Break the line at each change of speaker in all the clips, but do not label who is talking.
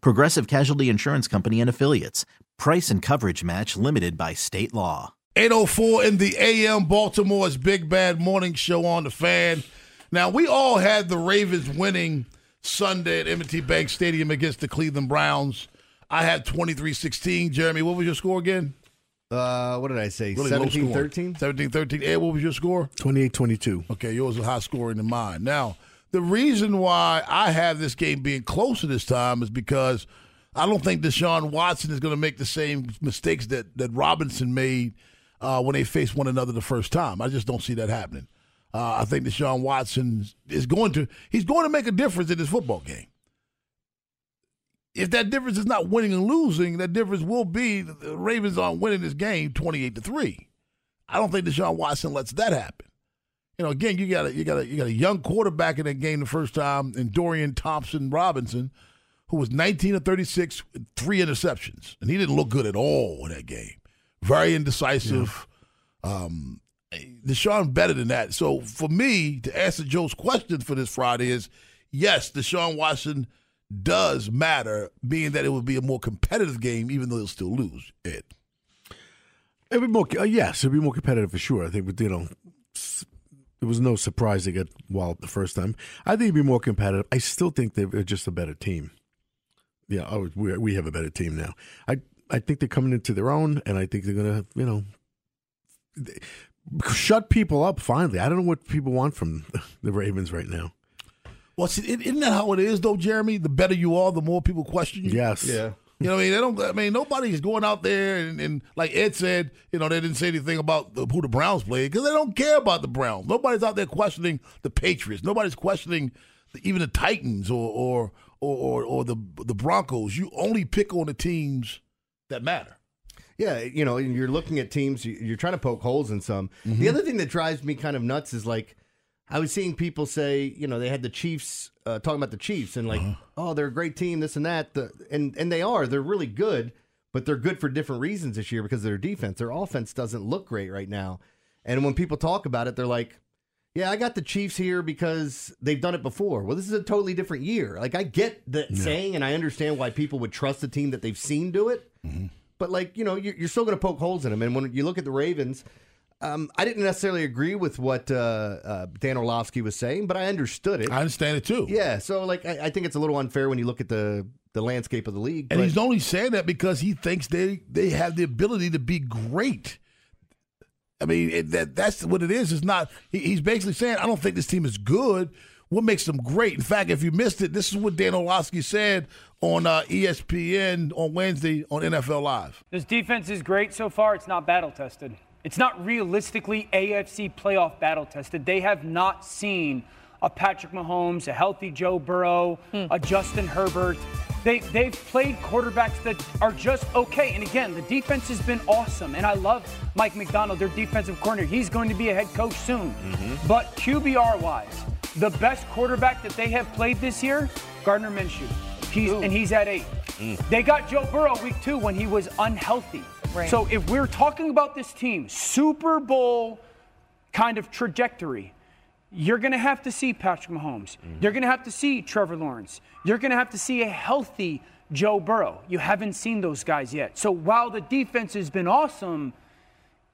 Progressive Casualty Insurance Company and Affiliates. Price and coverage match limited by state law.
804 in the AM Baltimore's Big Bad Morning Show on the fan. Now, we all had the Ravens winning Sunday at M&T Bank Stadium against the Cleveland Browns. I had 23-16. Jeremy, what was your score again?
Uh, what did I say?
Really low
17
scoring.
13?
17-13. Ed, what was your score?
28-22.
Okay, yours was high scoring than mine. Now, the reason why I have this game being closer this time is because I don't think Deshaun Watson is going to make the same mistakes that, that Robinson made uh, when they faced one another the first time. I just don't see that happening. Uh, I think Deshaun Watson is going to he's going to make a difference in this football game. If that difference is not winning and losing, that difference will be the Ravens aren't winning this game twenty eight to three. I don't think Deshaun Watson lets that happen. You know, again, you got a you got a you got a young quarterback in that game the first time, and Dorian Thompson Robinson, who was 19 of 36, with three interceptions, and he didn't look good at all in that game. Very indecisive. Um, Deshaun better than that. So for me to answer Joe's question for this Friday is yes, Deshaun Watson does matter, being that it would be a more competitive game, even though he'll still lose. it.
It'd be more, uh, yes, it'd be more competitive for sure. I think, but you know, it was no surprise they got walloped the first time. I think it'd be more competitive. I still think they're just a better team. Yeah, oh, we we have a better team now. I I think they're coming into their own, and I think they're gonna, you know, they- shut people up. Finally, I don't know what people want from the Ravens right now.
Well, see, isn't that how it is, though, Jeremy? The better you are, the more people question you.
Yes.
Yeah.
You know, what I mean, they don't. I mean, nobody's going out there and, and like Ed said, you know, they didn't say anything about the, who the Browns played because they don't care about the Browns. Nobody's out there questioning the Patriots. Nobody's questioning the, even the Titans or or, or or or the the Broncos. You only pick on the teams that matter.
Yeah, you know, and you're looking at teams, you- you're trying to poke holes in some.
Mm-hmm.
The other thing that drives me kind of nuts is like, I was seeing people say, you know, they had the Chiefs uh, talking about the Chiefs and like,
Uh-huh.
oh, they're a great team, this and that, the, and and they are, they're really good, but they're good for different reasons this year because of their defense. Their offense doesn't look great right now, and when people talk about it, they're like. Yeah, I got the Chiefs here because they've done it before. Well, this is a totally different year. Like I get the saying, and I understand why people would trust a team that they've seen do it. But like you know, you're, you're still going to poke holes in them. And when you look at the Ravens, um, I didn't necessarily agree with what uh, uh, Dan Orlovsky was saying, but I understood it.
I understand it too.
yeah, so like I, I think it's a little unfair when you look at the the landscape of the league.
And
but-
he's only saying that because he thinks they they have the ability to be great. I mean, it, that that's what it is. It's not. He, he's basically saying, I don't think this team is good. What makes them great? In fact, if you missed it, this is what Dan Orlovsky said on uh, ESPN on Wednesday on NFL Live.
This defense is great so far. It's not battle tested. It's not realistically AFC playoff battle tested. They have not seen a Patrick Mahomes, a healthy Joe Burrow, hmm. a Justin Herbert. They, they've played quarterbacks that are just okay. And again, the defense has been awesome. And I love Mike Macdonald, their defensive coordinator. He's going to be a head coach soon. Mm-hmm. But QBR wise, the best quarterback that they have played this year, Gardner Minshew. He's, and he's at eight. Mm. They got Joe Burrow week two when he was unhealthy.
Right.
So if we're talking about this team, Super Bowl kind of trajectory, you're going to have to see Patrick Mahomes. Mm. You're going to have to see Trevor Lawrence. You're going to have to see a healthy Joe Burrow. You haven't seen those guys yet. So while the defense has been awesome,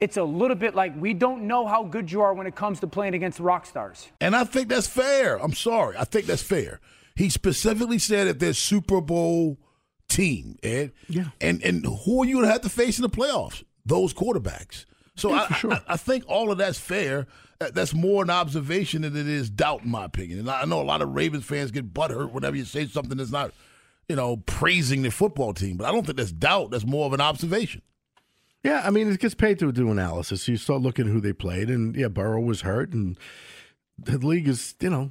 it's a little bit like we don't know how good you are when it comes to playing against rock stars.
And I think that's fair. I'm sorry. I think that's fair. He specifically said if they're Super Bowl team, Ed.
Yeah.
And and who are you going to have to face in the playoffs? Those quarterbacks. So
Yeah,
I,
sure.
I, I think all of that's fair. That's more an observation than it is doubt, in my opinion. And I know a lot of Ravens fans get butthurt whenever you say something that's not, you know, praising the football team. But I don't think that's doubt. That's more of an observation.
Yeah, I mean, it gets paid to do analysis. You start looking at who they played, and yeah, Burrow was hurt, and the league is, you know,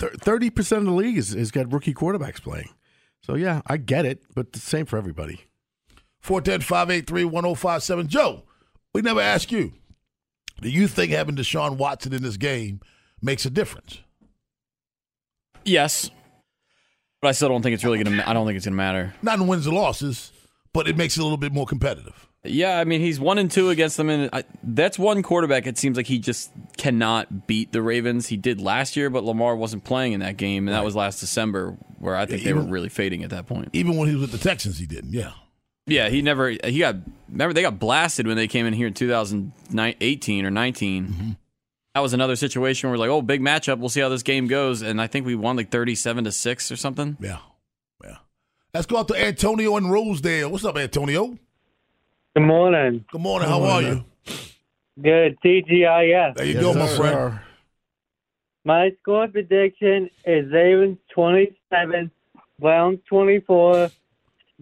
thirty percent of the league is, has got rookie quarterbacks playing. So yeah, I get it, but the same for everybody.
410 583 1057. Joe, we never ask you. Do you think having Deshaun Watson in this game makes a difference?
Yes, but I still don't think it's really gonna. I don't think it's gonna matter.
Not in wins and losses, but it makes it a little bit more competitive.
Yeah, I mean he's one and two against them, and I, that's one quarterback. It seems like he just cannot beat the Ravens. He did last year, but Lamar wasn't playing in that game, and that was last December, where I think
Yeah,
they were really fading at that point.
Even when he was with the Texans, he didn't. Yeah.
Yeah, he never. He got. Remember, they got blasted when they came in here in 2018 or 19.
Mm-hmm.
That was another situation where we're like, oh, big matchup. We'll see how this game goes, and I think we won like 37 to six or something.
Yeah. Yeah. Let's go out to Antonio and Rosedale. What's up, Antonio?
Good morning.
Good morning. How are you?
Good. TGIF.
There you go, my friend.
My score prediction is Ravens 27, Browns 24.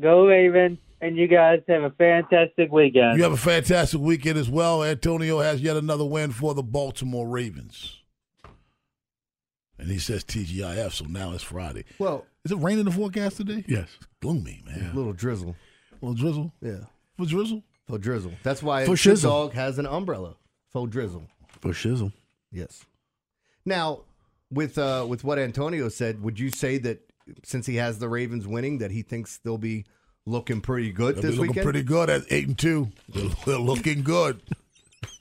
Go Ravens, and you guys have a fantastic weekend.
You have a fantastic weekend as well. Antonio has yet another win for the Baltimore Ravens. And he says TGIF, so now it's Friday.
Well,
Is it raining in the forecast today?
Yes.
Gloomy, man.
a little drizzle.
A little drizzle.
Yeah.
For drizzle?
Faux drizzle. That's why Good
shizzle.
Dog has an umbrella. Faux drizzle.
For shizzle.
Yes. Now, with uh, with what Antonio said, would you say that since he has the Ravens winning, that he thinks they'll be looking pretty good
They'll
this
be looking
weekend?
pretty good at eight and two. They're, looking good.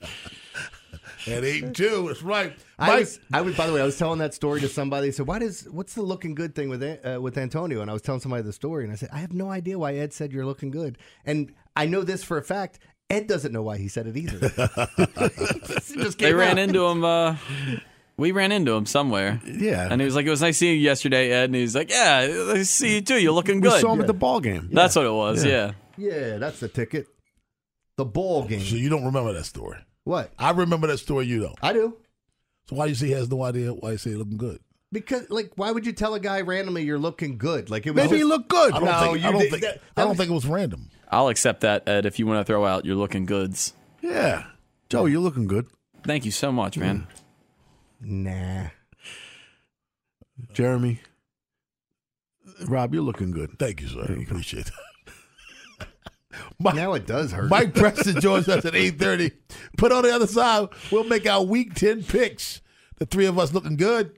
at eight and two, that's right.
I was, I was. By the way, I was telling that story to somebody. They said, "Why does what's the looking good thing with uh, with Antonio?" And I was telling somebody the story, and I said, "I have no idea why Ed said you're looking good." And I know this for a fact. Ed doesn't know why he said it either. It just
They
came
ran
out.
into him. Uh, we ran into him somewhere.
Yeah.
And he was like, "It was nice seeing you yesterday, Ed." And he's like, "Yeah, I see you too. You're looking
we
good."
saw him at the ball game.
That's what it was.
Yeah.
Yeah.
Yeah, that's the ticket. The ball game.
so you don't remember that story.
What?
I remember that story, you don't.
I do.
So why do you say he has no idea why you say looking good?
Because, like, why would you tell a guy randomly you're looking good? Like, it was
Maybe he
just-
looked good.
I don't
No,
think
you
I don't
did-
think
that-
I
that
don't
was-
think it was random.
I'll accept that, Ed. If you want to throw out, you're looking goods.
Yeah. Joe, you're looking good.
Thank you so much, man.
Nah.
Jeremy. Rob, you're looking good.
Thank you, sir. I appreciate that. Mike,
Now it does hurt.
Mike Preston joins us at 8.30. Put on the other side, we'll make our week 10 picks. The three of us looking good.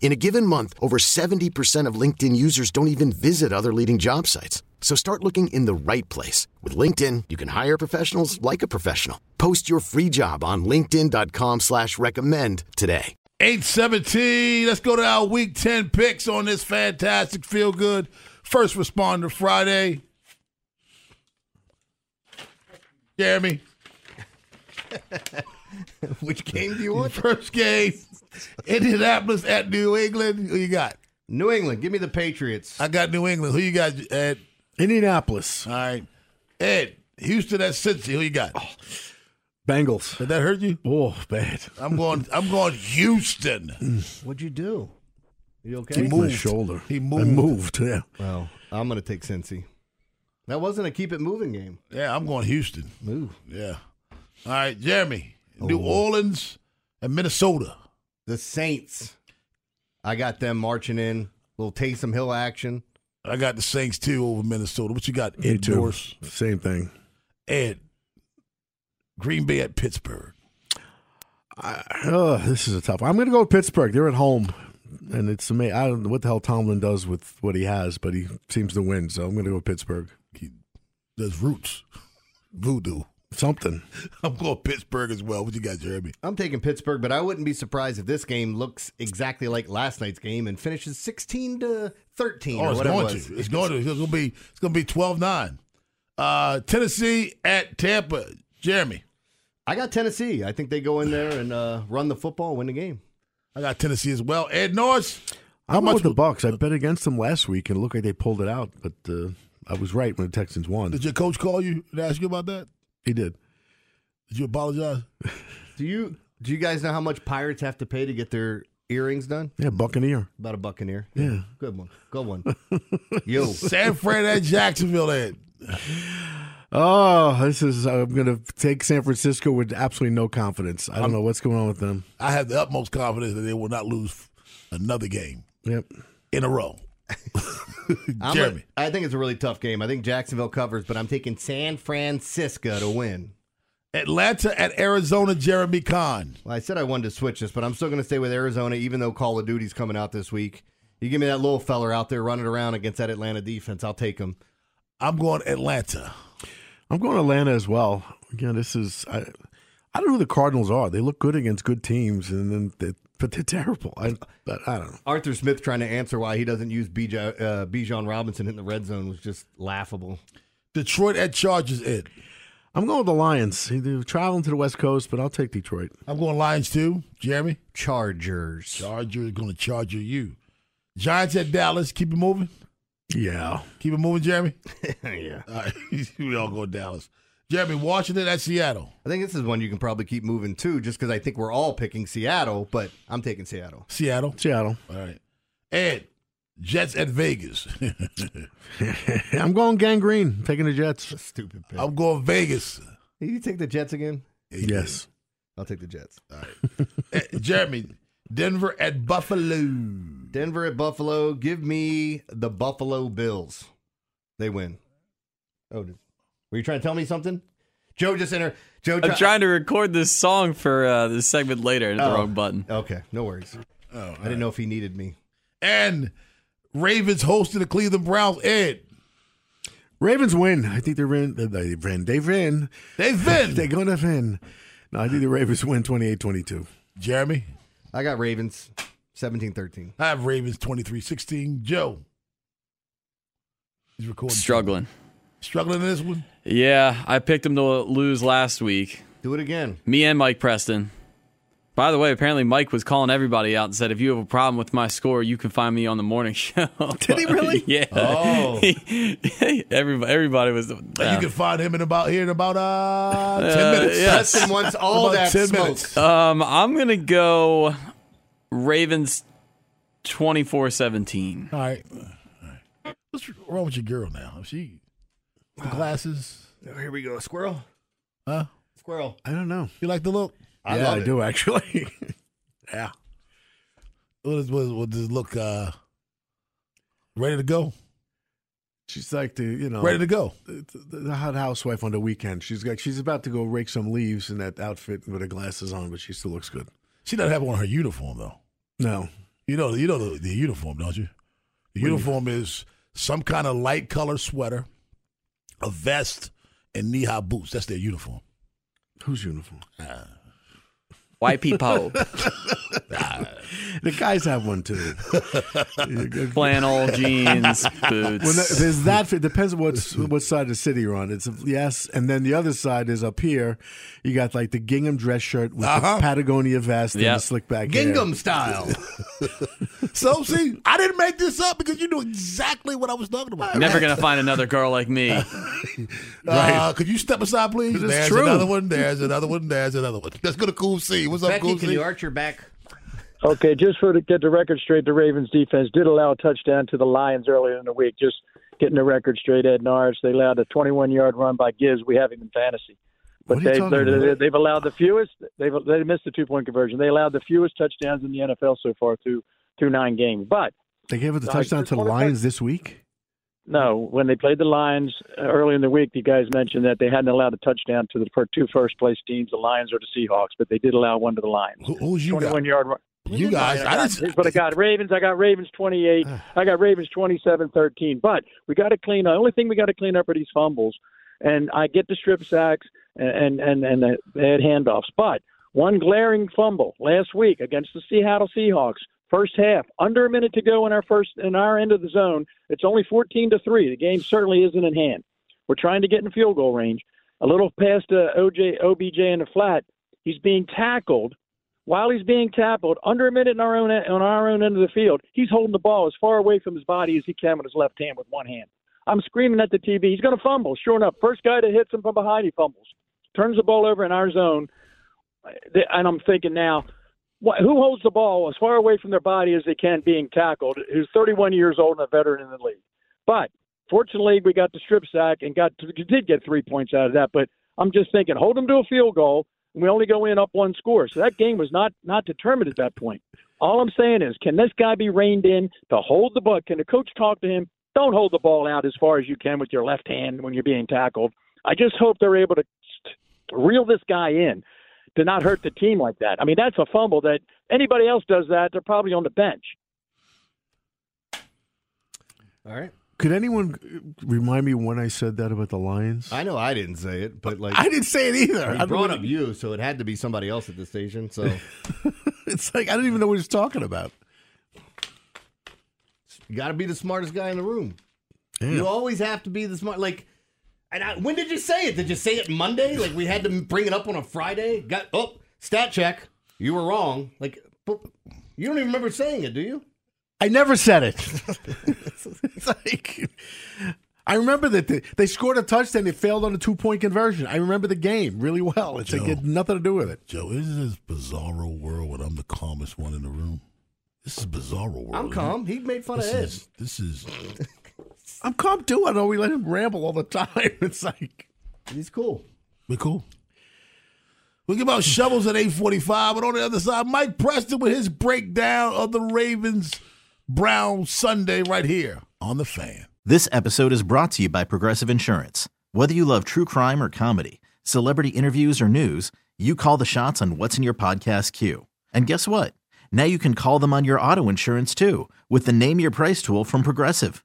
In a given month, over 70% of LinkedIn users don't even visit other leading job sites. So start looking in the right place. With LinkedIn, you can hire professionals like a professional. Post your free job on linkedin.com slash recommend today.
817. Let's go to our week 10 picks on this fantastic feel good first responder Friday. Jeremy.
Which game do you want?
First game, Indianapolis at New England. Who you got?
New England. Give me the Patriots.
I got New England. Who you got, Ed?
Indianapolis.
All right. Ed, Houston at Cincy. Who you got? Oh.
Bengals.
Did that hurt you?
Oh, bad.
I'm going. I'm going Houston. Mm.
What'd you do? You okay?
He
My
moved.
shoulder.
He moved.
I
moved.
moved. Yeah.
Well, I'm going to take Cincy. That wasn't a keep it moving game.
Yeah, I'm going Houston.
Move.
Yeah. All right, Jeremy. New
Oh.
Orleans and Minnesota.
The Saints. I got them marching in. Little Taysom Hill action.
I got the Saints too over Minnesota. What you got?
Me
Ed
too. Same thing.
Ed. Green Bay at Pittsburgh.
Oh, this is a tough. One. I'm going to go with Pittsburgh. They're at home, and it's amazing. I don't know what the hell Tomlin does with what he has, but he seems to win. So I'm going to go with Pittsburgh.
He does roots. Voodoo.
Something.
I'm going Pittsburgh as well. What you guys hear me?
I'm taking Pittsburgh, but I wouldn't be surprised if this game looks exactly like last night's game and finishes 16 to 13
Oh,
or
it's going
it was.
to. It's going to. It's going to be. It's going to be 12-9. Uh, Tennessee at Tampa. Jeremy.
I got Tennessee. I think they go in there and uh, run the football, win the game.
I got Tennessee as well. Ed Norris. How
I'm
much
with the Bucks. I bet against them last week, and it looked like they pulled it out. But uh, I was right when the Texans won.
Did your coach call you and ask you about that?
He did.
Did you apologize?
Do you do you guys know how much Pirates have to pay to get their earrings done?
Yeah, Buccaneer.
About a buccaneer.
Yeah.
Good one. Good one. Yo.
San Fran at Jacksonville. Ed.
Oh, this is. I'm going to take San Francisco with absolutely no confidence. I don't know what's going on with them.
I have the utmost confidence that they will not lose another game
Yep.
in a row.
I'm
Jeremy.
a- I think it's a really tough game. I think Jacksonville covers, but I'm taking San Francisco to win.
Atlanta at Arizona. Jeremy Kahn.
Well, I said I wanted to switch this, but I'm still going to stay with Arizona, even though Call of Duty's coming out this week. You give me that little feller out there running around against that Atlanta defense, I'll take him.
I'm going Atlanta.
I'm going Atlanta as well. Again, this is. I, I don't know who the Cardinals are. They look good against good teams, and then they, but they're terrible. I, but I don't know.
Arthur Smith trying to answer why he doesn't use Bijan, uh, Bijan Robinson in the red zone was just laughable.
Detroit at Chargers. Ed.
I'm going with the Lions. They're traveling to the West Coast, but I'll take Detroit.
I'm going Lions too. Jeremy.
Chargers.
Chargers going to charger you. Giants at Dallas. Keep it moving.
Yeah.
Keep it moving, Jeremy.
yeah.
All right. we all go Dallas. Jeremy, Washington at Seattle.
I think this is one you can probably keep moving too, just because I think we're all picking Seattle, but I'm taking Seattle.
Seattle.
Seattle.
All right. Ed, Jets at Vegas.
I'm going Gang Green. Taking the Jets.
Stupid pick.
I'm going Vegas.
Did you take the Jets again?
Yes.
I'll take the Jets.
Eh, Jeremy, Denver at Buffalo.
Denver at Buffalo. Give me the Buffalo Bills. They win. Oh, did- were you trying to tell me something? Joe just entered. Joe,
I'm
try-
trying to record this song for uh, this segment later, and hit the
Oh.
wrong button.
Okay, no worries.
Oh,
I didn't know if he needed me.
And Ravens hosting the Cleveland Browns. Ed,
Ravens win. I think they're in. They win. They win.
they win.
They're going to win. No, I think the Ravens win 28-22.
Jeremy,
I got Ravens 17-13.
I have Ravens 23-16. Joe, he's recording.
Struggling.
Struggling in this one.
Yeah, I picked him to lose last week.
Do it again.
Me and Mike Preston. By the way, apparently Mike was calling everybody out and said, "If you have a problem with my score, you can find me on the morning show."
Did he really?
yeah.
Oh.
everybody, everybody was.
And you can find him in about here in about uh, ten
Uh,
minutes.
yeah.
Preston wants all
About
that
10
smoke.
minutes.
um, I'm gonna go Ravens 24-17.
All right. All right. What's wrong with your girl now? She the glasses,
Oh, here we go. Squirrel.
huh?
Squirrel.
I don't know.
You like the look?
I
yeah,
love
I
it.
do actually. yeah.
What does what, what does look uh ready to go?
She's like the you know
Ready to go.
the, the, the hot housewife on the weekend. She's got she's about to go rake some leaves in that outfit with her glasses on, but she still looks good.
She doesn't have on her uniform though.
No,
You know, you know the, the uniform, don't you? The uniform is some kind of light color sweater, a vest, and knee high boots. That's their uniform.
whose uniform?
Uh, White people.
The guys have one too.
Flannel, jeans, boots.
Well, there's that. It depends on what what side of the city you're on. It's a, yes, and then the other side is up here. You got like the gingham dress shirt with
Uh-huh.
the Patagonia vest and the slick back hair.
Gingham style.
So see, I didn't make this up because you knew exactly what I was talking about.
Never gonna find another girl like me.
Uh, could you step aside, please? There's
true.
another one. There's another one. There's another one. Let's go to Cool C. What's up,
Becky, can you arch your back?
Okay, just for to get the record straight, the Ravens defense did allow a touchdown to the Lions earlier in the week. Just getting the record straight, Ed Norris. They allowed a 21-yard run by Gibbs. We have him in fantasy, but
What are you
they
talking
they're-
about?
they've allowed the fewest. They've they missed the two-point conversion. They allowed the fewest touchdowns in the NFL so far through through nine games. But
They gave it the
I
touchdown to the
wanna-
Lions this week.
No, when they played the Lions uh, early in the week, you guys mentioned that they hadn't allowed a touchdown to the two first-place teams, the Lions or the Seahawks, but they did allow one to the Lions.
Who, who's you got?
yard run.
You guys,
I
I
got, here's I got. Ravens, I got Ravens 28. I got Ravens 27 13. But we got to clean up. The only thing we got to clean up are these fumbles. And I get the strip sacks and, and, and the bad handoffs. But one glaring fumble last week against the Seattle Seahawks, first half, under a minute to go in our first in our end of the zone. It's only 14 to 3. The game certainly isn't in hand. We're trying to get in field goal range. A little past uh, OJ, OBJ in the flat. He's being tackled while he's being tackled under a minute in our own on our own end of the field, he's holding the ball as far away from his body as he can with his left hand with one hand. I'm screaming at the TV. He's going to fumble. Sure enough, first guy that hits him from behind, he fumbles. Turns the ball over in our zone, and I'm thinking now, who holds the ball as far away from their body as they can, being tackled? Who's 31 years old and a veteran in the league? But fortunately, we got the strip sack and got did get three points out of that. But I'm just thinking, hold them to a field goal, and we only go in up one score. So that game was not not determined at that point. All I'm saying is, can this guy be reined in to hold the ball? Can the coach talk to him? Don't hold the ball out as far as you can with your left hand when you're being tackled. I just hope they're able to reel this guy in to not hurt the team like that. I mean, that's a fumble that anybody else does that, they're probably on the bench.
All right.
Could anyone remind me when I said that about the Lions?
I know I didn't say it, but like
I didn't say it either. I
brought up you, so it had to be somebody else at the station. So
It's like I don't even know what he's talking about.
you got to be the smartest guy in the room. You always have to be the smart. Like, and I, when did you say it? Did you say it Monday? Like we had to bring it up on a Friday? Got oh stat check. You were wrong. Like, you don't even remember saying it, do you?
I never said it. it's like I remember that they, they scored a touchdown. They failed on a two point conversion. I remember the game really well. It's like it had nothing to do with it.
Joe, isn't this bizarro world when I'm the calmest one in the room? This is bizarro world.
I'm calm. He made fun
this
of Ed.
is, this is
I'm calm too. I know we let him ramble all the time. It's like
He's cool.
We're cool. We give out shovels at 845, but on the other side, Mike Preston with his breakdown of the Ravens Brown Sunday right here on the fan.
This episode is brought to you by Progressive Insurance. Whether you love true crime or comedy, celebrity interviews or news, you call the shots on what's in your podcast queue. And guess what? Now you can call them on your auto insurance too with the Name Your Price tool from Progressive.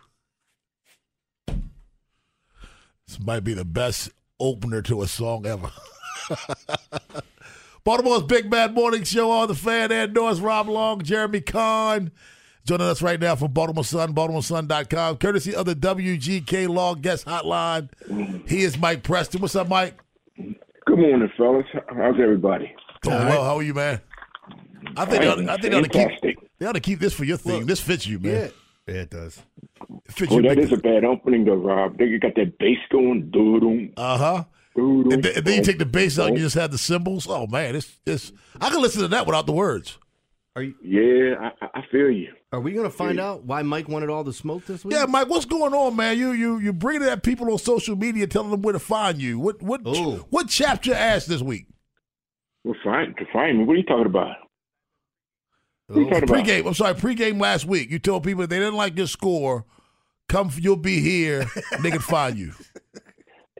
This might be the best opener to a song ever. Baltimore's Big Bad Morning Show on the fan and Norris, Rob Long, Jeremy Kahn. Joining us right now from Baltimore Sun, BaltimoreSun.com, courtesy of the WGK Law Guest Hotline. He is Mike Preston. What's up, Mike?
Good morning, fellas. How's everybody?
Doing well. How are you, man? I think they ought, I think they ought to keep they ought to keep this for your thing. this fits you, man.
Yeah, it does.
It fits
Oh,
you.
that
big
is a bad opening, though, Rob. Then you got that bass going. Doo-doo.
Uh huh. And, then, and then you take the bass out, and you just have the cymbals. Oh man, it's it's. I can listen to that without the words.
Are you?
Yeah, I, I feel you.
Are we going to find out why Mike wanted all the smoke this week?
Yeah, Mike, what's going on, man? You you you bringing at people on social media, telling them where to find you. What what what chapped your ass this week?
Well, fine to find me. What are you talking about? What are you talking about?
I'm sorry, pregame last week. You told people if they didn't like your score, come. You'll be here. and they can find you.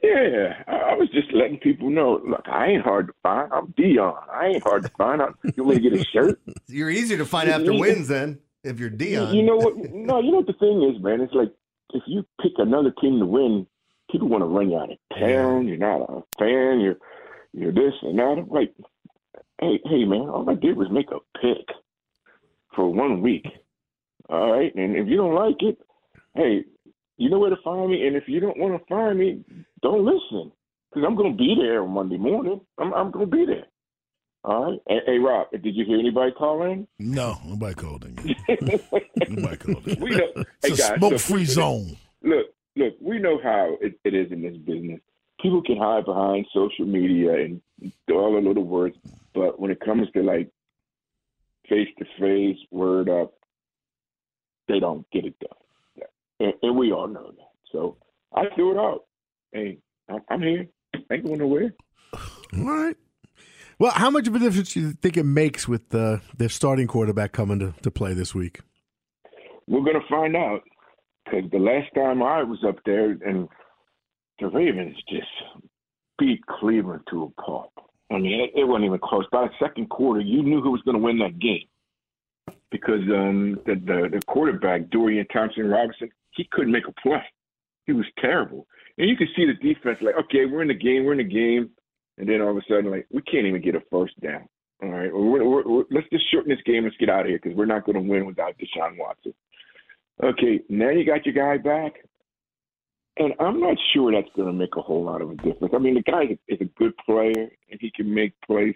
Yeah, I, I was just letting people know. Look, I ain't hard to find. I'm Deion. I ain't hard to find. I, you want me to get a shirt?
You're easier to find after wins then if you're Deion.
You know what? No, you know what the thing is, man. It's like if you pick another team to win, people want to run you out of town. You're not a fan. You're you're this and that. I'm like, hey, hey, man. All I did was make a pick for one week. All right, and if you don't like it, hey, you know where to find me. And if you don't want to find me, don't listen because I'm going to be there on Monday morning. I'm I'm going to be there. All right. Hey, hey, Rob, did you hear anybody call in?
No, nobody called in. nobody called in.
We know,
It's
hey,
a smoke-free
look,
zone.
Look, look, we know how it, it is in this business. People can hide behind social media and all the little words, but when it comes to like face to face, word up, they don't get it done. And, and we all know that. So I threw it out. Hey, I'm, here. Ain't going nowhere.
All right. Well, how much of a difference do you think it makes with the their starting quarterback coming to, to play this week?
We're going to find out because the last time I was up there and the Ravens just beat Cleveland to a pulp. I mean, it, it wasn't even close. By the second quarter, you knew who was going to win that game because um, the, the the quarterback Dorian Thompson Robinson he couldn't make a play. He was terrible, and you could see the defense like, okay, we're in the game, we're in the game, and then all of a sudden, like, we can't even get a first down. All right, we're, we're, we're, let's just shorten this game. Let's get out of here because we're not going to win without Deshaun Watson. Okay, now you got your guy back, and I'm not sure that's going to make a whole lot of a difference. I mean, the guy is a good player and he can make plays,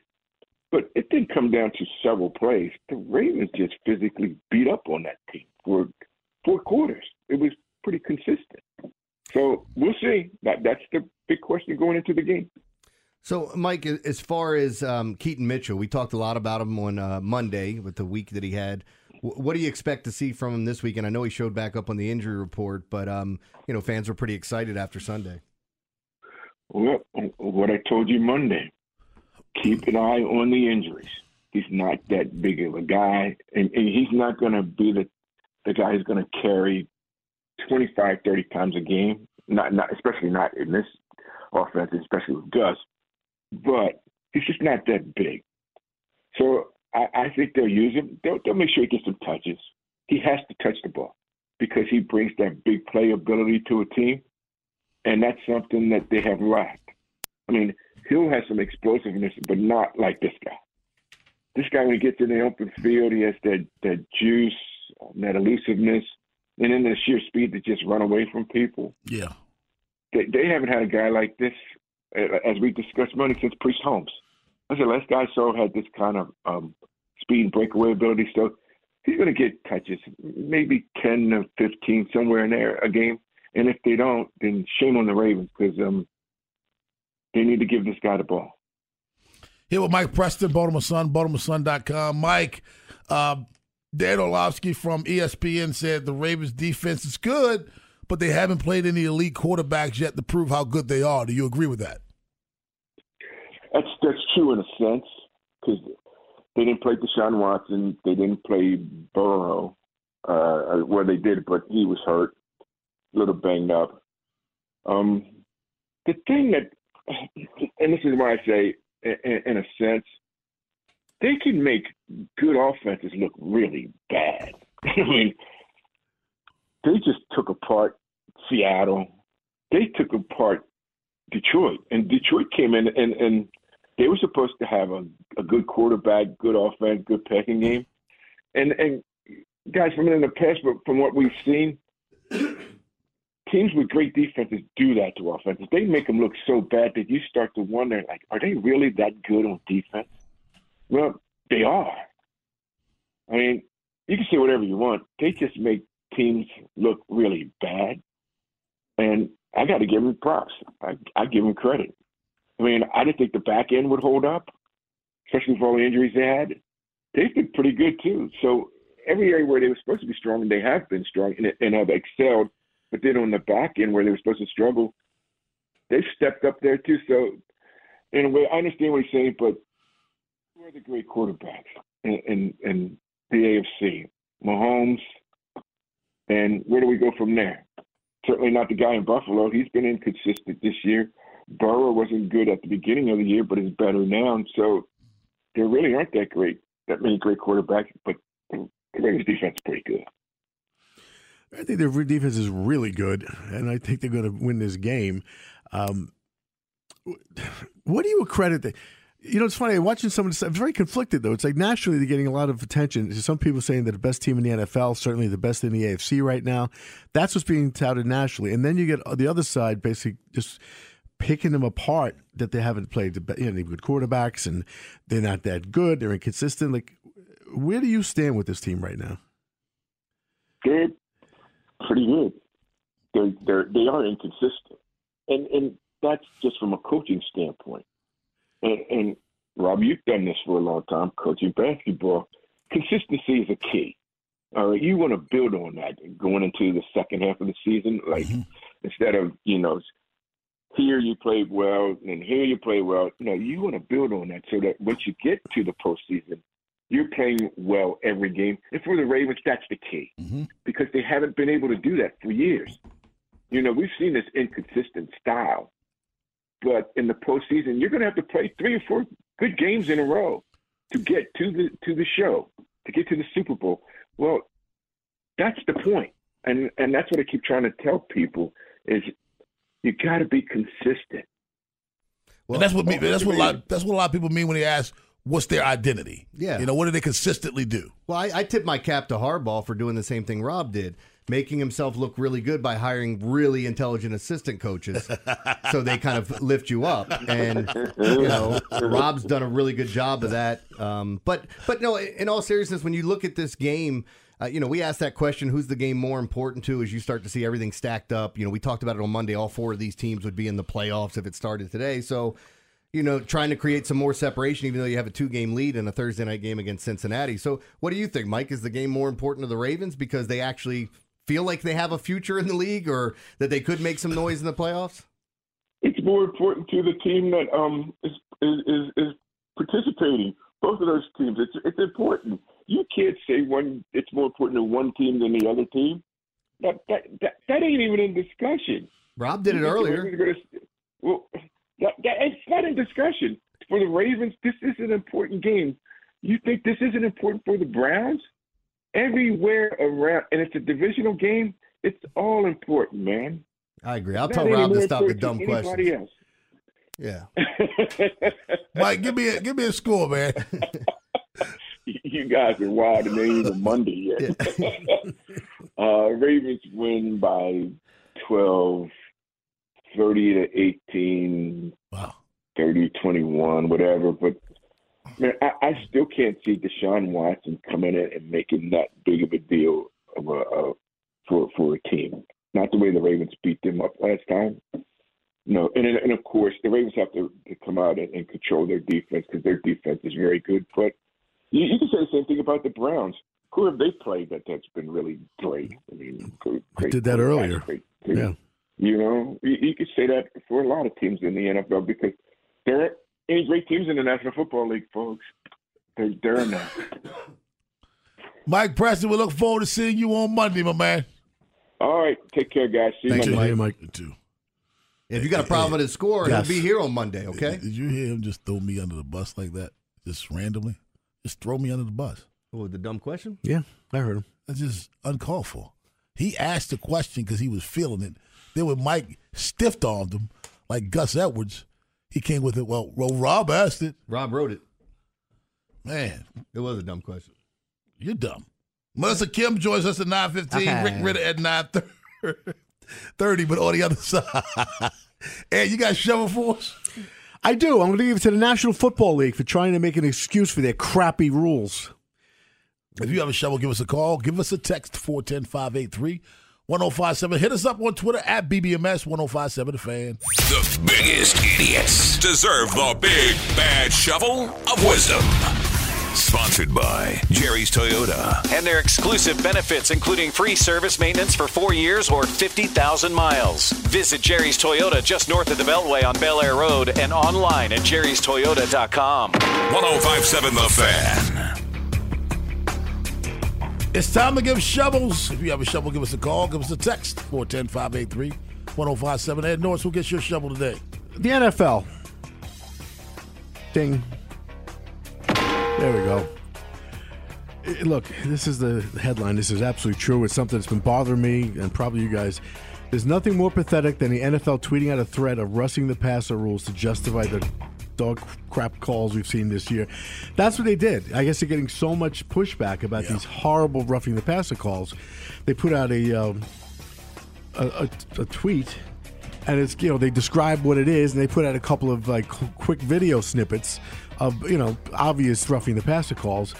but it didn't come down to several plays. The Ravens just physically beat up on that team for four quarters. It was pretty consistent. So we'll see. That that's the big question going into the game.
So, Mike, as far as um, Keaton Mitchell, we talked a lot about him on uh, Monday with the week that he had. What do you expect to see from him this weekend? I know he showed back up on the injury report, but um, you know, fans were pretty excited after Sunday.
Well, what I told you Monday, keep an eye on the injuries. He's not that big of a guy, and, and he's not going to be the the guy who's going to carry 25, 30 times a game. Not, not especially not in this offense, especially with Gus. But he's just not that big. So I, I think they'll use him. They'll, they'll make sure he gets some touches. He has to touch the ball because he brings that big play ability to a team, and that's something that they have lacked. I mean, he'll have some explosiveness, but not like this guy. This guy, when he gets in the open field, he has that that juice, that elusiveness, and then the sheer speed to just run away from people.
Yeah.
They, they haven't had a guy like this, uh, as we discussed money since Priest Holmes. I said last guy saw had this kind of um, speed and breakaway ability. So he's going to get touches, maybe 10 to 15, somewhere in there a game. And if they don't, then shame on the Ravens because um, they need to give this guy the ball.
Here with Mike Preston, Baltimore Sun, BaltimoreSun.com. Mike, uh, Dan Orlovsky from ESPN said the Ravens' defense is good, but they haven't played any elite quarterbacks yet to prove how good they are. Do you agree with that?
That's true in a sense because they didn't play Deshaun Watson, they didn't play Burrow, uh, where they did, but he was hurt, a little banged up. Um, the thing that, and this is why I say, in, in a sense, they can make good offenses look really bad. I mean, they just took apart Seattle. They took apart Detroit, and Detroit came in and and they were supposed to have a, a good quarterback, good offense, good passing game, and and guys from in the past, but from what we've seen, teams with great defenses do that to offenses. They make them look so bad that you start to wonder, like, are they really that good on defense? Well, they are. I mean, you can say whatever you want. They just make teams look really bad, and I got to give them props. I, I give them credit. I mean, I didn't think the back end would hold up, especially with all the injuries they had. They've been pretty good too. So every area where they were supposed to be strong, and they have been strong and, and have excelled. But then on the back end where they were supposed to struggle, they've stepped up there too. So in a way, I understand what he's saying, but who are the great quarterbacks in, in, in the AFC? Mahomes, and where do we go from there? Certainly not the guy in Buffalo. He's been inconsistent this year. Burrow wasn't good at the beginning of the year, but is better now. So there really aren't that great, that many great quarterbacks. But the Ravens defense is pretty good.
I think their defense is really good, and I think they're going to win this game. Um, what do you accredit? that? you know, it's funny watching some of this. I'm very conflicted though. It's like nationally they're getting a lot of attention. Some people saying that the best team in the NFL, certainly the best in the AFC right now. That's what's being touted nationally, and then you get the other side basically just picking them apart that they haven't played the you know, they have good quarterbacks and they're not that good. They're inconsistent. Like, where do you stand with this team right now?
Good, pretty good. They're they're they are inconsistent, and and that's just from a coaching standpoint. And, and Rob, you've done this for a long time, coaching basketball. Consistency is a key. All right, you want to build on that going into the second half of the season. Like mm-hmm. instead of you know here you played well and here you play well. You know, you want to build on that so that once you get to the postseason, you're playing well every game. And for the Ravens, that's the key mm-hmm. because they haven't been able to do that for years. You know, we've seen this inconsistent style, but in the postseason, you're going to have to play three or four good games in a row to get to the to the show, to get to the Super Bowl. Well, that's the point, and and that's what I keep trying to tell people is you got to be consistent.
and that's what me, that's what a lot that's what a lot of people mean when they ask what's their identity.
Yeah.
You know, what do they consistently do?
Well, I, I tip my cap to Harbaugh for doing the same thing Rob did, making himself look really good by hiring really intelligent assistant coaches, so they kind of lift you up. And you know, Rob's done a really good job of that. Um, but but no, in all seriousness, when you look at this game. Uh, you know, we asked that question: Who's the game more important to? As you start to see everything stacked up, you know, we talked about it on Monday. All four of these teams would be in the playoffs if it started today. So, you know, trying to create some more separation, even though you have a two game lead in a Thursday night game against Cincinnati. So, what do you think, Mike? Is the game more important to the Ravens because they actually feel like they have a future in the league or that they could make some noise in the playoffs?
It's more important to the team that um is is is, is participating. Both of those teams, it's it's important. You can't say one it's more important to one team than the other team. That that that, that ain't even in discussion.
Rob did it
You
earlier.
Gonna- well, that, that, it's not in discussion. For the Ravens, this is an important game. You think this isn't important for the Browns? Everywhere around, and it's a divisional game. It's all important, man.
I agree. I'll tell Rob to stop the dumb questions.
else.
Yeah.
Mike, give me a give me a score, man.
you guys are wild and it ain't even Monday yet. uh, Ravens win by 12, 30 to 18,
wow.
30 21, whatever. But man, I, I still can't see Deshaun Watson coming in and making that big of a deal of a, uh, for for a team. Not the way the Ravens beat them up last time. No, and and of course the Ravens have to, to come out and, and control their defense because their defense is very good. But you, you can say the same thing about the Browns. Who have they played that that's been really great? I mean, great, great
did that earlier.
Great, great,
Yeah.
You know, you, you could say that for a lot of teams in the NFL because there aren't any great teams in the National Football League, folks. They're there now.
Mike Preston, we look forward to seeing you on Monday, my man.
All right, take care, guys. See you
Thank
Monday.
you, Mike. Too.
If you got a problem with his score,
Yes.
he'll be here on Monday, okay?
Did you hear him just throw me under the bus like that? Just randomly? Just throw me under the bus.
Oh, the dumb question?
Yeah, I heard him.
That's just uncalled for. He asked the question because he was feeling it. Then when Mike stiffed armed him, like Gus Edwards, he came with it. Well, well, Rob asked it.
Rob wrote it.
Man,
It was a dumb question.
you're dumb. Melissa Kim joins us at 9.15. Rick Ritter at 9.30, but on the other side. and you got shovel for us?
I do. I'm going to give it to the National Football League for trying to make an excuse for their crappy rules.
If you have a shovel, give us a call. Give us a text, 410 583 1057. Hit us up on Twitter at BBMS 1057 The Fan.
The biggest idiots. Deserve the big bad shovel of wisdom. Sponsored by Jerry's Toyota.
And their exclusive benefits, including free service maintenance for four years or 50,000 miles. Visit Jerry's Toyota just north of the Beltway on Bel Air Road and online at jerrystoyota.com.
1057 The Fan.
It's time to give shovels. If you have a shovel, give us a call. Give us a text. 410 583 1057. Ed Norris, who gets your shovel today?
The NFL. Ding. There we go. Look, this is the headline. This is absolutely true. It's something that's been bothering me and probably you guys. There's nothing more pathetic than the NFL tweeting out a threat of rushing the passer rules to justify the dog crap calls we've seen this year. That's what they did. I guess they're getting so much pushback about these horrible roughing the passer calls. They put out a, um, a, a, a tweet and it's you know they describe what it is and they put out a couple of like qu- quick video snippets of you know obvious roughing the passer calls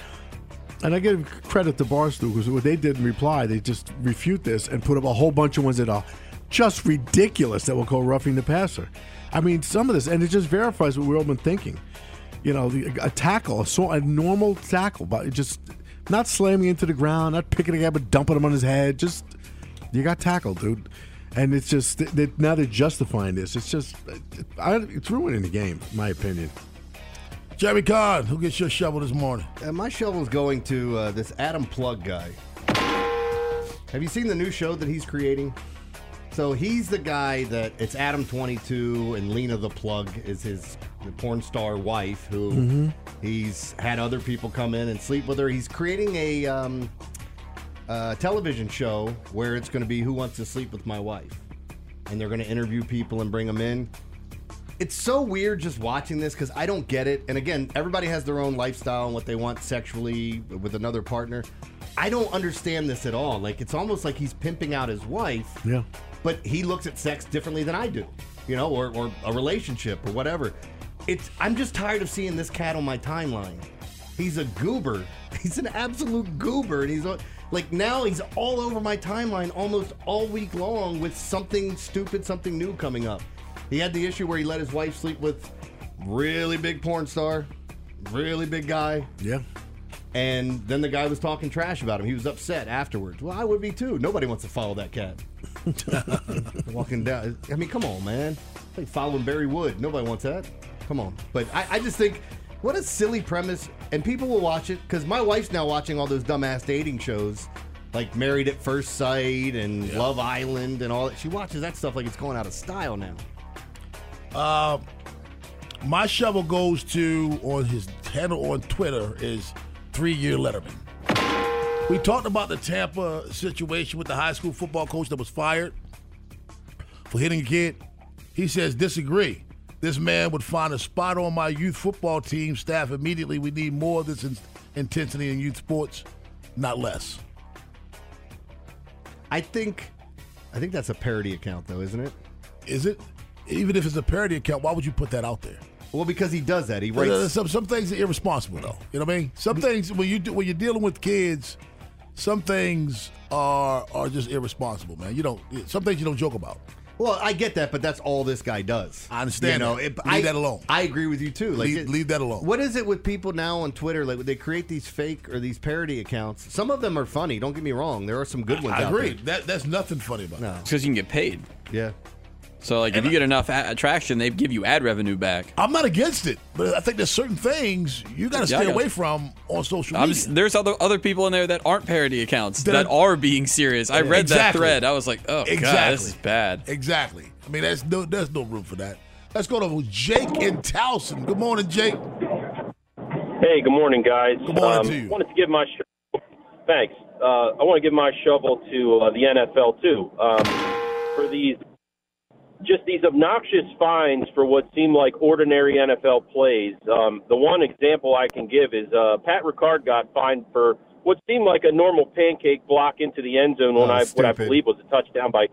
and I give credit to Barstool because what they did in reply, they just refute this and put up a whole bunch of ones that are just ridiculous that will call roughing the passer. I mean, some of this, and it just verifies what we've all been thinking. You know, the, a tackle, a, a normal tackle, but just not slamming into the ground, not picking a guy, but dumping him on his head. Just you got tackled, dude. And it's just they, now they're justifying this. It's just it's ruining the game, my opinion.
Jeremy Kahn, who gets your shovel this morning?
Uh, my shovel's going to uh, this Adam Plug guy. Have you seen the new show that he's creating? So he's the guy that it's Adam 22 and Lena the Plug is his porn star wife who
Mhm.
he's had other people come in and sleep with her. He's creating a um, uh, television show where it's going to be Who Wants to Sleep with My Wife, and they're going to interview people and bring them in. It's so weird just watching this because I don't get it. And again, everybody has their own lifestyle and what they want sexually with another partner. I don't understand this at all. Like it's almost like he's pimping out his wife,
Yeah.
but he looks at sex differently than I do, you know, or, or a relationship or whatever. It's I'm just tired of seeing this cat on my timeline. He's a goober. He's an absolute goober, and he's like now he's all over my timeline almost all week long with something stupid, something new coming up. He had the issue where he let his wife sleep with really big porn star, really big guy.
Yeah.
And then the guy was talking trash about him. He was upset afterwards. Well, I would be too. Nobody wants to follow that cat. Walking down. I mean, come on, man. It's like following Barry Wood. Nobody wants that. Come on. But I, I just think, what a silly premise. And people will watch it because my wife's now watching all those dumbass dating shows like Married at First Sight and Love Island and all that. She watches that stuff like it's going out of style now.
Uh, my shovel goes to on his handle on Twitter is three year Letterman. We talked about the Tampa situation with the high school football coach that was fired for hitting a kid. He says disagree. This man would find a spot on my youth football team staff immediately. We need more of this in- intensity in youth sports, not less.
I think, I think that's a parody account though, isn't it?
Is it? Even if it's a parody account, why would you put that out there?
Well, because he does that. He
But, uh,
writes.
some some things are irresponsible though. You know what I mean? Some things when you do, when you're dealing with kids, some things are are just irresponsible, man. You don't some things you don't joke about.
Well, I get that, but that's all this guy does.
I understand
You know, it-
Leave
I,
that alone.
I agree with you too. Like,
Leave-
it-
leave that alone.
What is it with people now on Twitter? Like, they create these fake or these parody accounts. Some of them are funny. Don't get me wrong. There are some good ones.
I
out
agree.
there.
That that's nothing funny about.
No.
because you can get paid.
Yeah.
So like, if you get enough a- attraction, they give you ad revenue back.
I'm not against it, but I think there's certain things you got to stay
got
away from on social
I'm
media.
s- there's other other people in there that aren't parody accounts
That
that,
are-
are being serious. I read that thread. I was like, oh
exactly.
god, this is bad.
Exactly. I mean, there's no there's no room for that. Let's go to Jake in Towson. Good morning, Jake.
Hey, good morning, guys.
Good morning
um,
to you.
I wanted to give my sh- thanks. Uh, I want to give my shovel to uh, the NFL too um, for these just these obnoxious fines for what seem like ordinary NFL plays. Um, the one example I can give is uh, Pat Ricard got fined for what seemed like a normal pancake block into the end zone when
Oh,
I what I believe was a touchdown by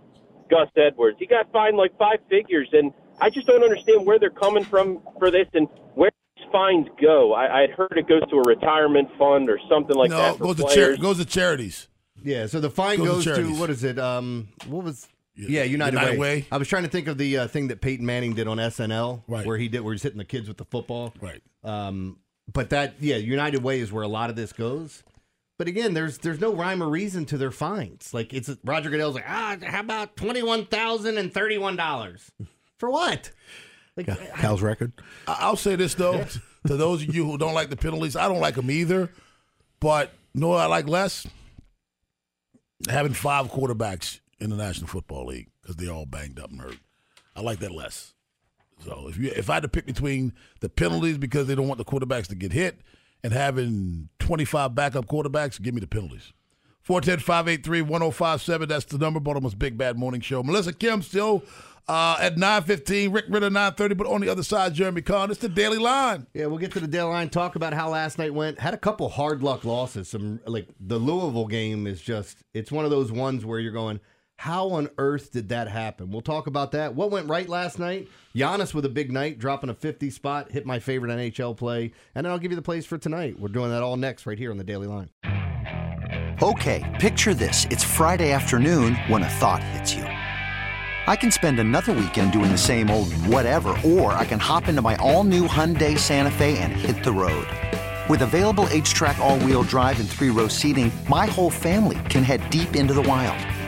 Gus Edwards. He got fined like five figures, and I just don't understand where they're coming from for this and where these fines go. I, I'd heard it goes to a retirement fund or something like
no,
that for
goes to
players.
goes to charities.
Yeah. So the fine
Goes to
goes to,
charities.
what is it? Um, what was Yeah, United,
United
Way.
Way.
I was trying to think of the uh, thing that Peyton Manning did on SNL,
Right.
where he did where he's hitting the kids with the football.
Right.
Um, but that, yeah, United Way is where a lot of this goes. But again, there's there's no rhyme or reason to their fines. Like it's Roger Goodell's like, ah, how about twenty one thousand and thirty one dollars for what? Like,
Cal's record.
I- I'll say this though, to those of you who don't like the penalties, I don't like them either. But you know what I like less? Having five quarterbacks in the National Football League because they're all banged up and hurt. I like that less. So if you if I had to pick between the penalties because they don't want the quarterbacks to get hit and having 25 backup quarterbacks, give me the penalties. 410-583-1057. That's the number. Baltimore's Big Bad Morning Show. Melissa Kim still uh, at 9.15. Rick Ritter 9.30. But on the other side, Jeremy Kahn. It's the Daily Line.
Yeah, we'll get to the Daily Line. Talk about how last night went. Had a couple hard luck losses. Some like the Louisville game is just it's one of those ones where you're going, how on earth did that happen? We'll talk about that. What went right last night? Giannis with a big night, dropping a 50 spot, hit my favorite NHL play, and then I'll give you the plays for tonight. We're doing that all next right here on the Daily Line.
Okay, picture this. It's Friday afternoon when a thought hits you. I can spend another weekend doing the same old whatever, or I can hop into my all new Hyundai Santa Fe and hit the road. With available HTRAC, all wheel drive, and three row seating, my whole family can head deep into the wild.